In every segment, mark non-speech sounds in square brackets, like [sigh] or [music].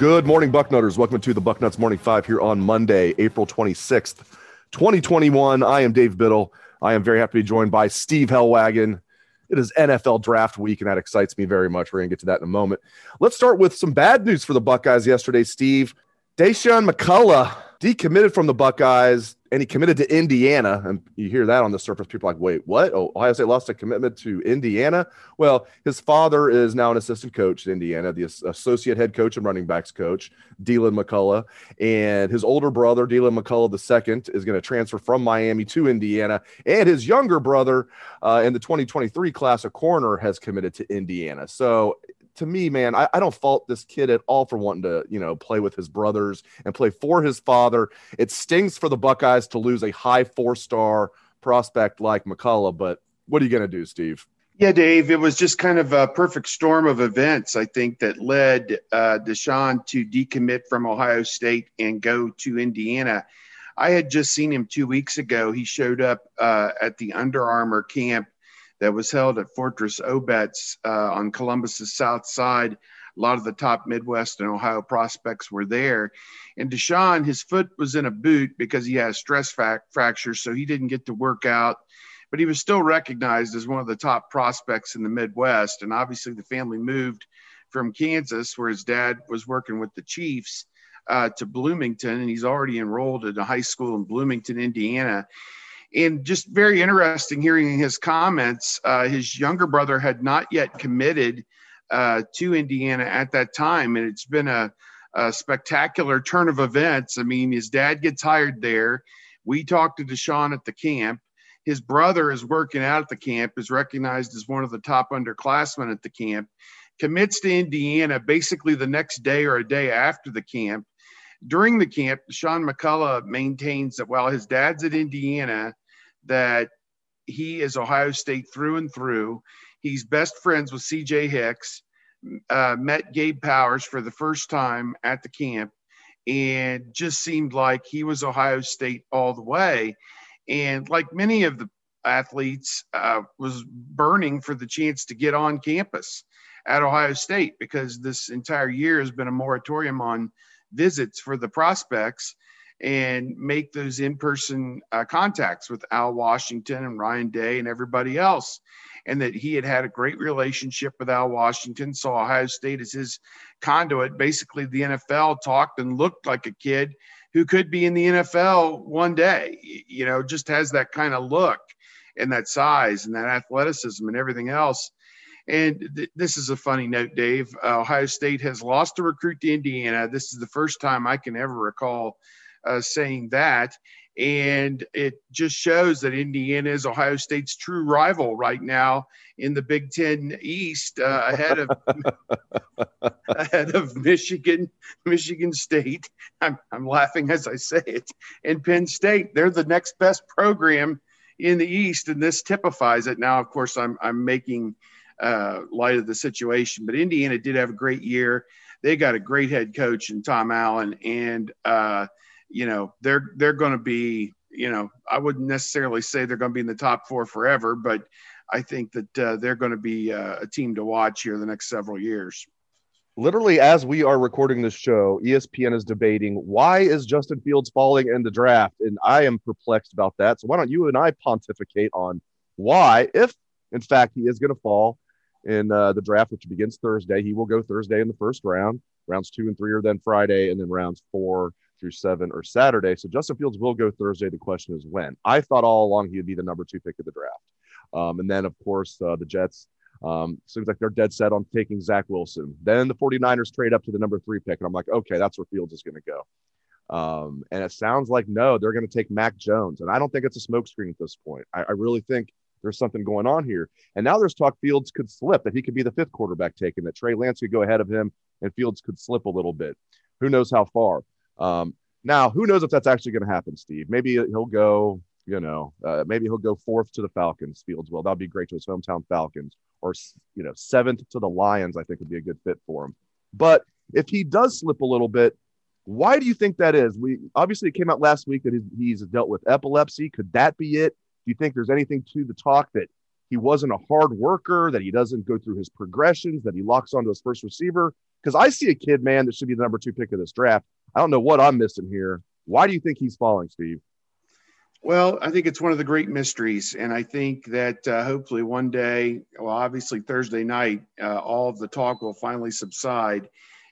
Good morning, Bucknutters. Welcome to the Bucknuts Morning Five here on Monday, April 26th, 2021. I am Dave Biddle. I am very happy to be joined by Steve Helwagen. It is NFL draft week, and that excites me very much. We're going to get to that in a moment. Let's start with some bad news for the Buckeyes yesterday, Steve. Dasan McCullough decommitted from the Buckeyes and he committed to Indiana. And you hear that on the surface, people like, wait, what? Oh, Ohio State lost a commitment to Indiana? Well, his father is now an assistant coach at Indiana, the associate head coach and running backs coach, Deland McCullough. And his older brother, Deland McCullough II, is going to transfer from Miami to Indiana. And his younger brother uh, in the 2023 class, a corner, has committed to Indiana. So to me, man, I, I, don't fault this kid at all for wanting to, you know, play with his brothers and play for his father. It stings for the Buckeyes to lose a high four star prospect like McCullough, but what are you going to do, Steve? Yeah, Dave, it was just kind of a perfect storm of events, I think, that led uh, Dasan to decommit from Ohio State and go to Indiana. I had just seen him two weeks ago. He showed up uh, at the Under Armour camp that was held at Fortress Obetz uh, on Columbus's south side. A lot of the top Midwest and Ohio prospects were there. And Dasan, his foot was in a boot because he has stress fac- fracture, so he didn't get to work out. But he was still recognized as one of the top prospects in the Midwest. And obviously, the family moved from Kansas, where his dad was working with the Chiefs, uh, to Bloomington, and he's already enrolled at a high school in Bloomington, Indiana and just very interesting hearing his comments. Uh, his younger brother had not yet committed uh, to Indiana at that time, and it's been a, a, spectacular turn of events. I mean, his dad gets hired there. We talked to Dasan at the camp. His brother is working out at the camp, is recognized as one of the top underclassmen at the camp, commits to Indiana basically the next day or a day after the camp. During the camp, Sean McCullough maintains that while his dad's at Indiana, that he is Ohio State through and through. He's best friends with CJ Hicks, uh, met Gabe Powers for the first time at the camp, and just seemed like he was Ohio State all the way. And like many of the athletes, uh, was burning for the chance to get on campus at Ohio State because this entire year has been a moratorium on visits for the prospects and make those in-person uh, contacts with Al Washington and Ryan Day and everybody else, and that he had had a great relationship with Al Washington. Saw Ohio State as his conduit. Basically, the NFL talked and looked like a kid who could be in the NFL one day. You know, just has that kind of look and that size and that athleticism and everything else. And th- this is a funny note, Dave. Uh, Ohio State has lost a recruit to Indiana. This is the first time I can ever recall uh, saying that. And it just shows that Indiana is Ohio State's true rival right now in the Big Ten East, uh, ahead of [laughs] ahead of Michigan, Michigan State. I'm, I'm laughing as I say it, and Penn State. They're the next best program in the East, and this typifies it. Now, of course, I'm I'm making uh, light of the situation, but Indiana did have a great year. They got a great head coach in Tom Allen, and uh, you know they're they're going to be you know I wouldn't necessarily say they're going to be in the top four forever, but I think that uh, they're going to be uh, a team to watch here the next several years. Literally, as we are recording this show, ESPN is debating why is Justin Fields falling in the draft, and I am perplexed about that. So why don't you and I pontificate on why, if in fact he is going to fall in uh, the draft, which begins Thursday, he will go Thursday in the first round. Rounds two and three are then Friday, and then rounds four through seven or Saturday. So Justin Fields will go Thursday. The question is when. I thought all along he would be the number two pick of the draft. Um, and then, of course, uh, the Jets. Um, seems like they're dead set on taking Zach Wilson. Then the 49ers trade up to the number three pick. And I'm like, okay, that's where Fields is going to go. Um, and it sounds like no, they're going to take Mac Jones. And I don't think it's a smokescreen at this point. I, I, really think there's something going on here. And now there's talk Fields could slip, that he could be the fifth quarterback taken, that Trey Lance could go ahead of him and Fields could slip a little bit. Who knows how far? Um, now, who knows if that's actually going to happen, Steve? Maybe he'll go, you know, uh, maybe he'll go fourth to the Falcons, Fields will. That'd be great to his hometown Falcons, or, you know, seventh to the Lions, I think would be a good fit for him. But if he does slip a little bit, why do you think that is? We obviously it came out last week that he's, he's dealt with epilepsy. Could that be it? Do you think there's anything to the talk that he wasn't a hard worker, that he doesn't go through his progressions, that he locks onto his first receiver? Because I see a kid, man, that should be the number two pick of this draft. I don't know what I'm missing here. Why do you think he's falling, Steve? Well, I think it's one of the great mysteries. And I think that uh, hopefully one day, well, obviously Thursday night, uh, all of the talk will finally subside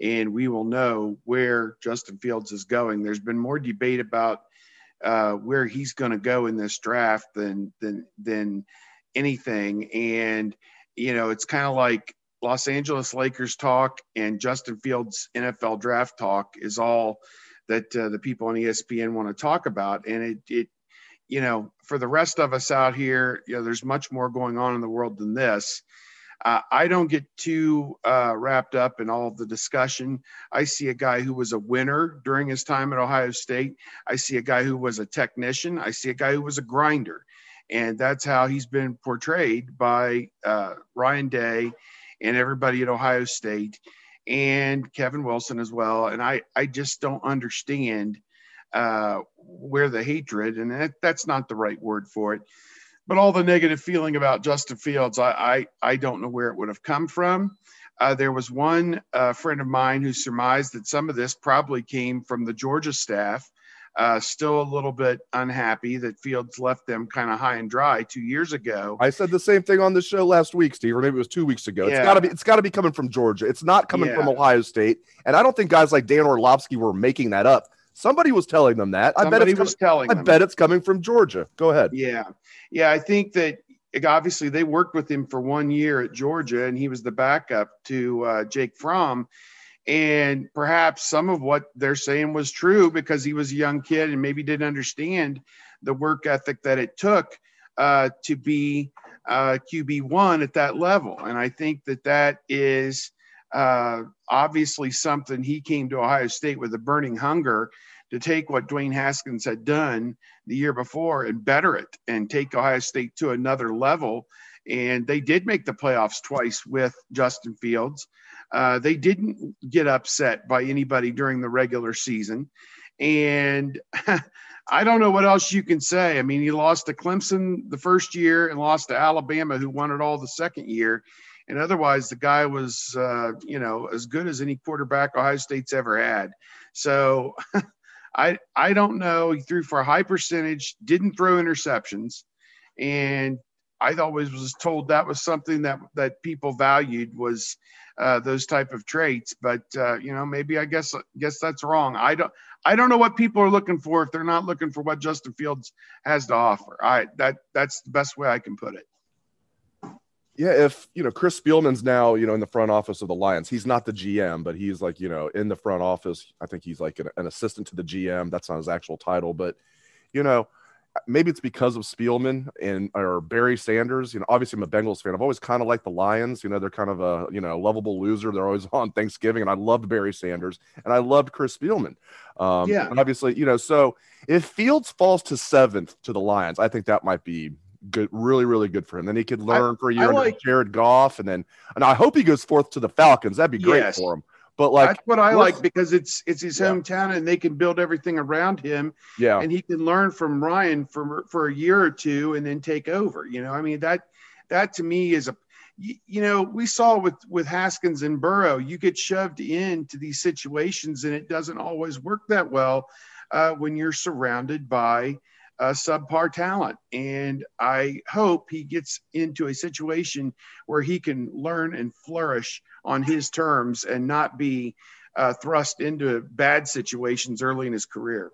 and we will know where Justin Fields is going. There's been more debate about uh, where he's going to go in this draft than, than, than anything. And, you know, it's kind of like Los Angeles Lakers talk and Justin Fields NFL draft talk is all that uh, the people on ESPN want to talk about. And it, it, you know, for the rest of us out here, you know, there's much more going on in the world than this. Uh, I don't get too uh, wrapped up in all of the discussion. I see a guy who was a winner during his time at Ohio State. I see a guy who was a technician. I see a guy who was a grinder. And that's how he's been portrayed by uh, Ryan Day and everybody at Ohio State and Kevin Wilson as well. And I, I just don't understand uh, where the hatred, and that, that's not the right word for it, but all the negative feeling about Justin Fields, I, I, I don't know where it would have come from. Uh, there was one uh, friend of mine who surmised that some of this probably came from the Georgia staff uh, still a little bit unhappy that Fields left them kind of high and dry two years ago. I said the same thing on the show last week, Steve, or maybe it was two weeks ago. Yeah. It's got to be it's got to be coming from Georgia. It's not coming yeah. from Ohio State, and I don't think guys like Dan Orlovsky were making that up. Somebody was telling them that. Somebody I bet it's was telling. I them. bet it's coming from Georgia. Go ahead. Yeah, yeah. I think that obviously they worked with him for one year at Georgia, and he was the backup to uh, Jake Fromm and perhaps some of what they're saying was true because he was a young kid and maybe didn't understand the work ethic that it took uh, to be uh, QB1 at that level. And I think that that is uh, obviously something he came to Ohio State with a burning hunger to take what Dwayne Haskins had done the year before and better it and take Ohio State to another level. And they did make the playoffs twice with Justin Fields. Uh, they didn't get upset by anybody during the regular season. And [laughs] I don't know what else you can say. I mean, he lost to Clemson the first year and lost to Alabama, who won it all the second year. And otherwise, the guy was, uh, you know, as good as any quarterback Ohio State's ever had. So [laughs] I I don't know. He threw for a high percentage, didn't throw interceptions, and I always was told that was something that that people valued was uh, those type of traits. But uh, you know, maybe I guess guess that's wrong. I don't I don't know what people are looking for if they're not looking for what Justin Fields has to offer. I that that's the best way I can put it. Yeah, if you know Chris Spielman's now you know in the front office of the Lions, he's not the GM, but he's like you know in the front office. I think he's like an, an assistant to the GM. That's not his actual title, but you know maybe it's because of Spielman and or Barry Sanders. You know, obviously I'm a Bengals fan. I've always kind of liked the Lions. You know, they're kind of a you know lovable loser. They're always [laughs] on Thanksgiving, and I loved Barry Sanders and I loved Chris Spielman. Um, yeah, obviously, you know, so if Fields falls to seventh to the Lions, I think that might be good, really, really good for him. Then he could learn I, for a year like, Jared Goff, and then and I hope he goes fourth to the Falcons. That'd be great yes. for him. But like that's what I like because it's it's his hometown and they can build everything around him. Yeah. And he can learn from Ryan for for a year or two and then take over. You know, I mean that that to me is a you know, we saw with with Haskins and Burrow, you get shoved into these situations and it doesn't always work that well uh, when you're surrounded by uh, subpar talent. And I hope he gets into a situation where he can learn and flourish on his terms and not be uh, thrust into bad situations early in his career.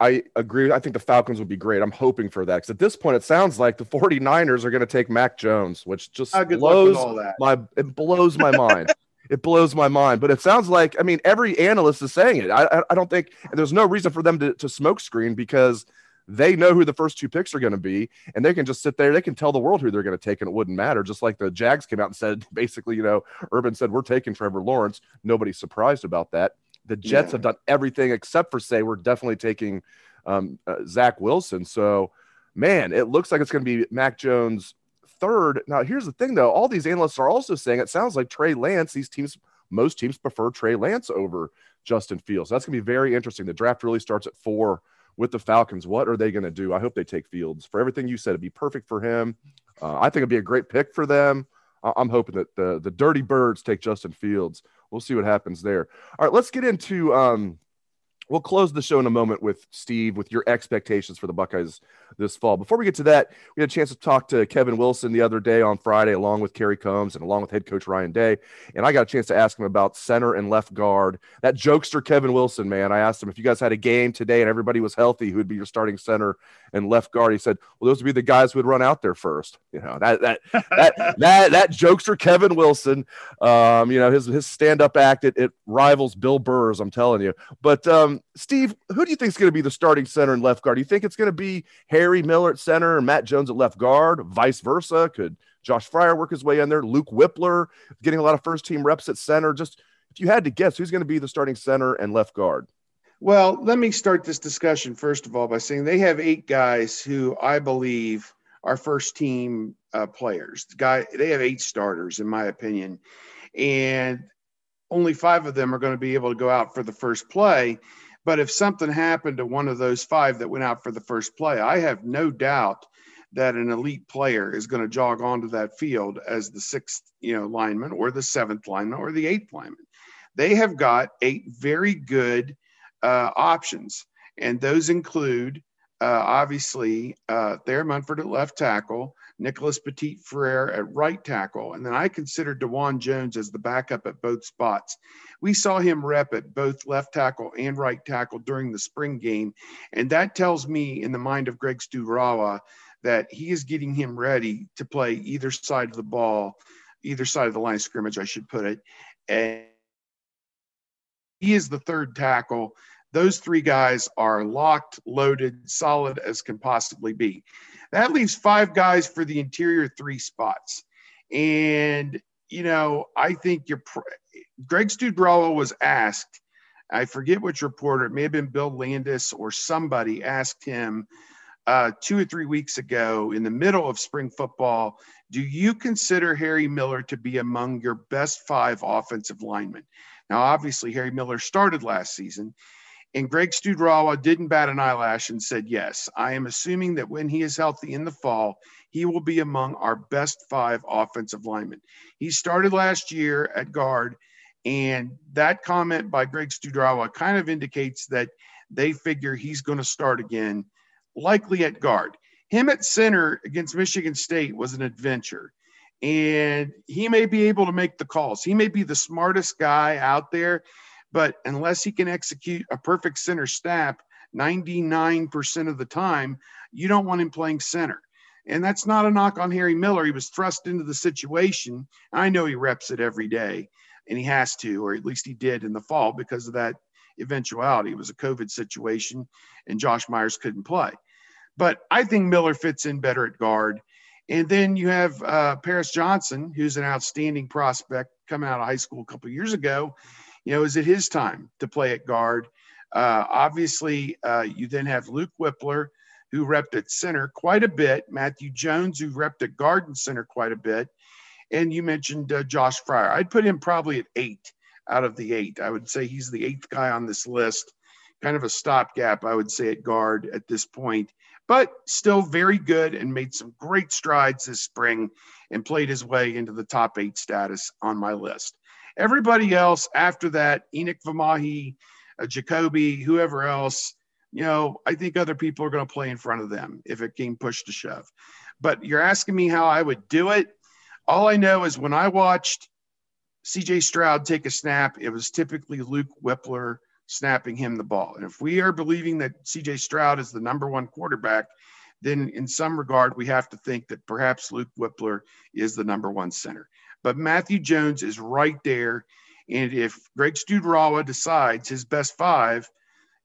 I agree. I think the Falcons would be great. I'm hoping for that because at this point, it sounds like the 49ers are going to take Mac Jones, which just uh, blows my it blows my mind. [laughs] It blows my mind. But it sounds like I mean every analyst is saying it. I I, I don't think there's no reason for them to, to smoke screen because they know who the first two picks are going to be, and they can just sit there. They can tell the world who they're going to take, and it wouldn't matter. Just like the Jags came out and said, [laughs] basically, you know, Urban said we're taking Trevor Lawrence. Nobody's surprised about that. The Jets yeah. have done everything except for say we're definitely taking um, uh, Zach Wilson. So, man, it looks like it's going to be Mac Jones third. Now, here's the thing, though. All these analysts are also saying it sounds like Trey Lance. These teams, most teams prefer Trey Lance over Justin Fields. So that's going to be very interesting. The draft really starts at four with the Falcons. What are they going to do? I hope they take Fields. For everything you said, it'd be perfect for him. Uh, I think it'd be a great pick for them. I'm hoping that the the Dirty Birds take Justin Fields. We'll see what happens there. All right, let's get into um, We'll close the show in a moment with Steve with your expectations for the Buckeyes this fall. Before we get to that, we had a chance to talk to Kevin Wilson the other day on Friday, along with Kerry Combs and along with head coach Ryan Day. And I got a chance to ask him about center and left guard. That jokester Kevin Wilson, man. I asked him if you guys had a game today and everybody was healthy, who would be your starting center and left guard? He said, Well, those would be the guys who would run out there first. You know, that that that [laughs] that, that jokester Kevin Wilson, um, you know, his his stand-up act, it, it rivals Bill Burr's, I'm telling you. But um, Steve, who do you think is going to be the starting center and left guard? Do you think it's going to be Harry Miller at center and Matt Jones at left guard, vice versa? Could Josh Fryar work his way in there? Luke Wypler getting a lot of first team reps at center. Just if you had to guess, who's going to be the starting center and left guard? Well, let me start this discussion first of all by saying they have eight guys who I believe are first team uh, players. The guy they have eight starters, in my opinion, and only five of them are going to be able to go out for the first play. But if something happened to one of those five that went out for the first play, I have no doubt that an elite player is going to jog onto that field as the sixth, you know, lineman or the seventh lineman or the eighth lineman. They have got eight very good uh, options, and those include uh, obviously uh, Thayer Munford at left tackle, Nicholas Petit Frere at right tackle, and then I consider Dawand Jones as the backup at both spots. We saw him rep at both left tackle and right tackle during the spring game, and that tells me in the mind of Greg Studrawa that he is getting him ready to play either side of the ball, either side of the line of scrimmage, I should put it. And he is the third tackle. Those three guys are locked, loaded, solid as can possibly be. That leaves five guys for the interior three spots. And, you know, I think you're Greg Studrawa was asked, I forget which reporter, it may have been Bill Landis or somebody asked him uh, two or three weeks ago in the middle of spring football, do you consider Harry Miller to be among your best five offensive linemen? Now, obviously, Harry Miller started last season. And Greg Studrawa didn't bat an eyelash and said, Yes, I am assuming that when he is healthy in the fall, he will be among our best five offensive linemen. He started last year at guard, and that comment by Greg Studrawa kind of indicates that they figure he's going to start again, likely at guard. Him at center against Michigan State was an adventure and he may be able to make the calls. He may be the smartest guy out there, but unless he can execute a perfect center snap 99% of the time, you don't want him playing center. And that's not a knock on Harry Miller. He was thrust into the situation. I know he reps it every day, and he has to, or at least he did in the fall because of that eventuality. It was a COVID situation, and Josh Myers couldn't play. But I think Miller fits in better at guard. And then you have uh, Paris Johnson, who's an outstanding prospect coming out of high school a couple years ago. You know, is it his time to play at guard? Uh, obviously, uh, you then have Luke Wypler, who repped at center quite a bit, Matthew Jones, who repped at guard and center quite a bit. And you mentioned uh, Josh Fryar. I'd put him probably at eight out of the eight. I would say he's the eighth guy on this list, kind of a stopgap, I would say, at guard at this point but still very good and made some great strides this spring and played his way into the top eight status on my list. Everybody else after that, Enokk Vimahi, uh, Jacoby, whoever else, you know, I think other people are going to play in front of them if it came push to shove. But you're asking me how I would do it. All I know is when I watched CJ Stroud take a snap, it was typically Luke Wypler snapping him the ball. And if we are believing that CJ Stroud is the number one quarterback, then in some regard, we have to think that perhaps Luke Wypler is the number one center. But Matthew Jones is right there. And if Greg Studrawa decides his best five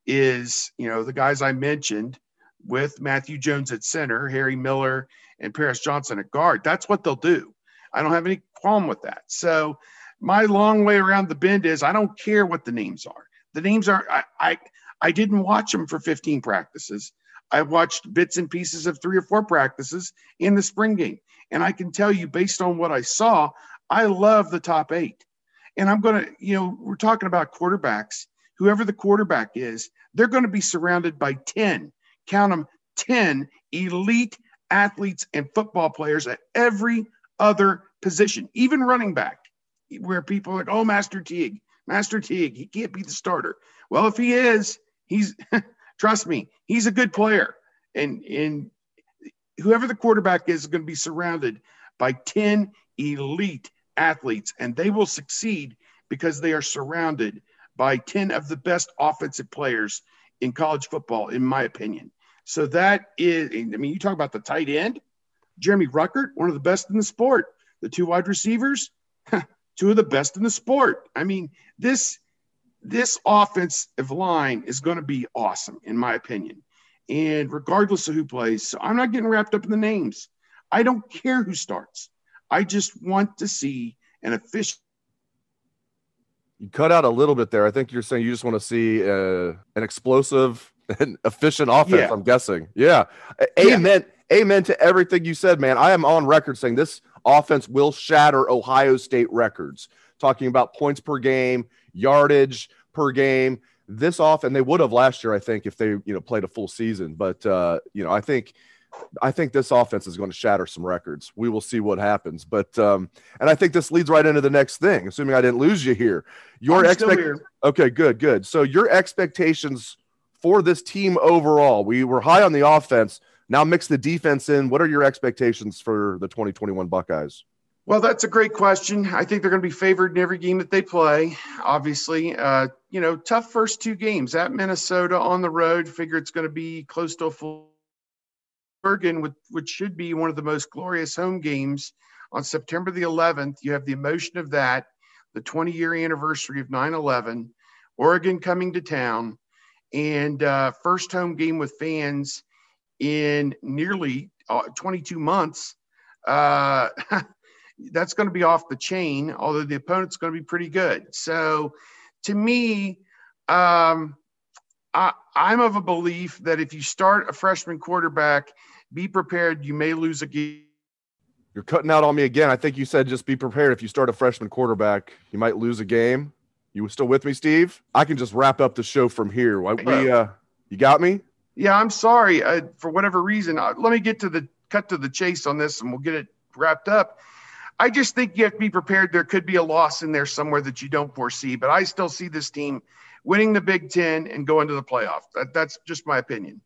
is, you know, the guys I mentioned with Matthew Jones at center, Harry Miller, and Paris Johnson at guard, that's what they'll do. I don't have any problem with that. So my long way around the bend is I don't care what the names are. The names are I I, I didn't watch them for 15 practices. I watched bits and pieces of three or four practices in the spring game. And I can tell you, based on what I saw, I love the top eight. And I'm going to, you know, we're talking about quarterbacks. Whoever the quarterback is, they're going to be surrounded by 10, count them 10 elite athletes and football players at every other position, even running back, where people are like, oh, Master Teague, Master Teague, he can't be the starter. Well, if he is, he's [laughs] trust me, he's a good player. And and whoever the quarterback is, is going to be surrounded by 10 elite athletes, and they will succeed because they are surrounded by 10 of the best offensive players in college football, in my opinion. So that is, I mean, you talk about the tight end, Jeremy Ruckert, one of the best in the sport. The two wide receivers, [laughs] two of the best in the sport. I mean, this this offensive line is going to be awesome, in my opinion. And regardless of who plays, so I'm not getting wrapped up in the names. I don't care who starts. I just want to see an efficient. You cut out a little bit there. I think you're saying you just want to see uh, an explosive [laughs] and efficient offense. Yeah. I'm guessing. Yeah. Amen. Yeah. Amen to everything you said, man. I am on record saying this offense will shatter Ohio State records. Talking about points per game, yardage per game. This off, and they would have last year, I think, if they you know played a full season. But uh, you know, I think I think this offense is going to shatter some records. We will see what happens. But um, and I think this leads right into the next thing. Assuming I didn't lose you here, your expect- Okay, good, good. So your expectations for this team overall? We were high on the offense. Now mix the defense in. What are your expectations for the 2021 Buckeyes? Well, that's a great question. I think they're going to be favored in every game that they play. Obviously, uh, you know, tough first two games at Minnesota on the road. Figure it's going to be close to a full Bergen, which should be one of the most glorious home games on September the 11th. You have the emotion of that, the 20 year anniversary of 9 11, Oregon coming to town, and uh, first home game with fans in nearly uh, 22 months. Uh, [laughs] that's going to be off the chain, although the opponent's going to be pretty good. So, to me, um, I, I'm of a belief that if you start a freshman quarterback, be prepared. You may lose a game. You're cutting out on me again. I think you said just be prepared. If you start a freshman quarterback, you might lose a game. You still with me, Steve? I can just wrap up the show from here. We, uh, you got me? Yeah, I'm sorry. I, for whatever reason, uh, let me get to the cut to the chase on this, and we'll get it wrapped up. I just think you have to be prepared. There could be a loss in there somewhere that you don't foresee, but I still see this team winning the Big Ten and going to the playoff. That, that's just my opinion.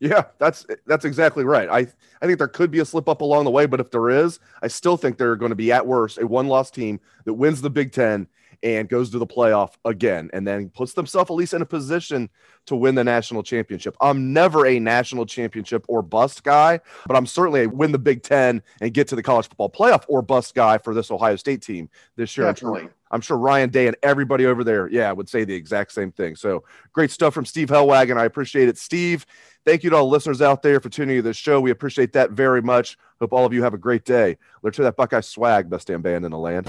Yeah, that's that's exactly right. I I think there could be a slip up along the way, but if there is, I still think they're going to be at worst a one loss team that wins the Big Ten and goes to the playoff again and then puts themselves at least in a position to win the national championship. I'm never a national championship or bust guy, but I'm certainly a win the Big Ten and get to the college football playoff or bust guy for this Ohio State team this year. Definitely. I'm sure Ryan Day and everybody over there, yeah, would say the exact same thing. So great stuff from Steve Helwagen. I appreciate it. Steve, thank you to all the listeners out there for tuning to the show. We appreciate that very much. Hope all of you have a great day. Let's hear that Buckeye swag, best damn band in the land.